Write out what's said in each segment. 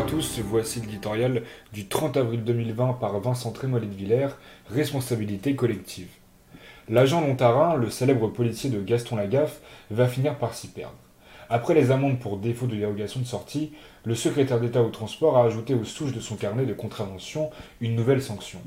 à tous, voici l'éditorial du 30 avril 2020 par Vincent Trémollet de Villers, Responsabilité collective. L'agent Lontarin, le célèbre policier de Gaston Lagaffe, va finir par s'y perdre. Après les amendes pour défaut de dérogation de sortie, le secrétaire d'État au transport a ajouté aux souches de son carnet de contravention une nouvelle sanction.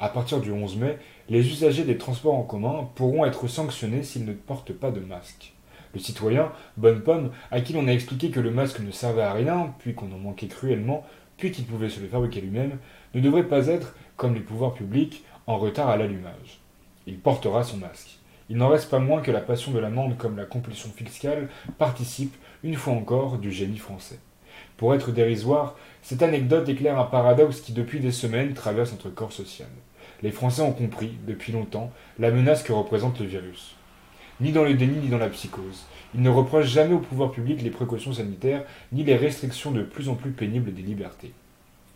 À partir du 11 mai, les usagers des transports en commun pourront être sanctionnés s'ils ne portent pas de masque. Le citoyen, Bonne Pomme, à qui l'on a expliqué que le masque ne servait à rien, puis qu'on en manquait cruellement, puis qu'il pouvait se le fabriquer lui-même, ne devrait pas être, comme les pouvoirs publics, en retard à l'allumage. Il portera son masque. Il n'en reste pas moins que la passion de l'amende comme la compulsion fiscale participe, une fois encore, du génie français. Pour être dérisoire, cette anecdote éclaire un paradoxe qui depuis des semaines traverse notre corps social. Les Français ont compris, depuis longtemps, la menace que représente le virus ni dans le déni ni dans la psychose. Ils ne reprochent jamais au pouvoir public les précautions sanitaires, ni les restrictions de plus en plus pénibles des libertés.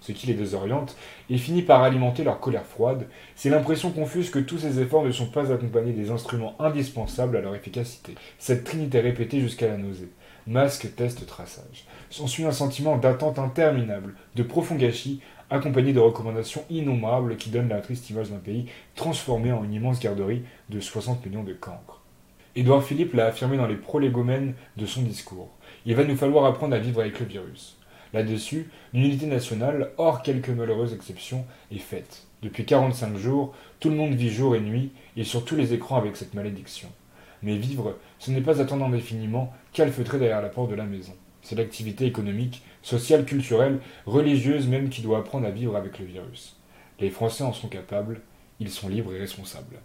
Ce qui les désoriente et finit par alimenter leur colère froide, c'est l'impression confuse que tous ces efforts ne sont pas accompagnés des instruments indispensables à leur efficacité. Cette trinité répétée jusqu'à la nausée. Masque, test, traçage. S'ensuit un sentiment d'attente interminable, de profond gâchis, accompagné de recommandations innombrables qui donnent la triste image d'un pays transformé en une immense garderie de 60 millions de cancres. Édouard Philippe l'a affirmé dans les prolégomènes de son discours. Il va nous falloir apprendre à vivre avec le virus. Là-dessus, l'unité nationale, hors quelques malheureuses exceptions, est faite. Depuis 45 jours, tout le monde vit jour et nuit, et sur tous les écrans avec cette malédiction. Mais vivre, ce n'est pas attendre indéfiniment, calfeutrer derrière la porte de la maison. C'est l'activité économique, sociale, culturelle, religieuse même qui doit apprendre à vivre avec le virus. Les Français en sont capables, ils sont libres et responsables.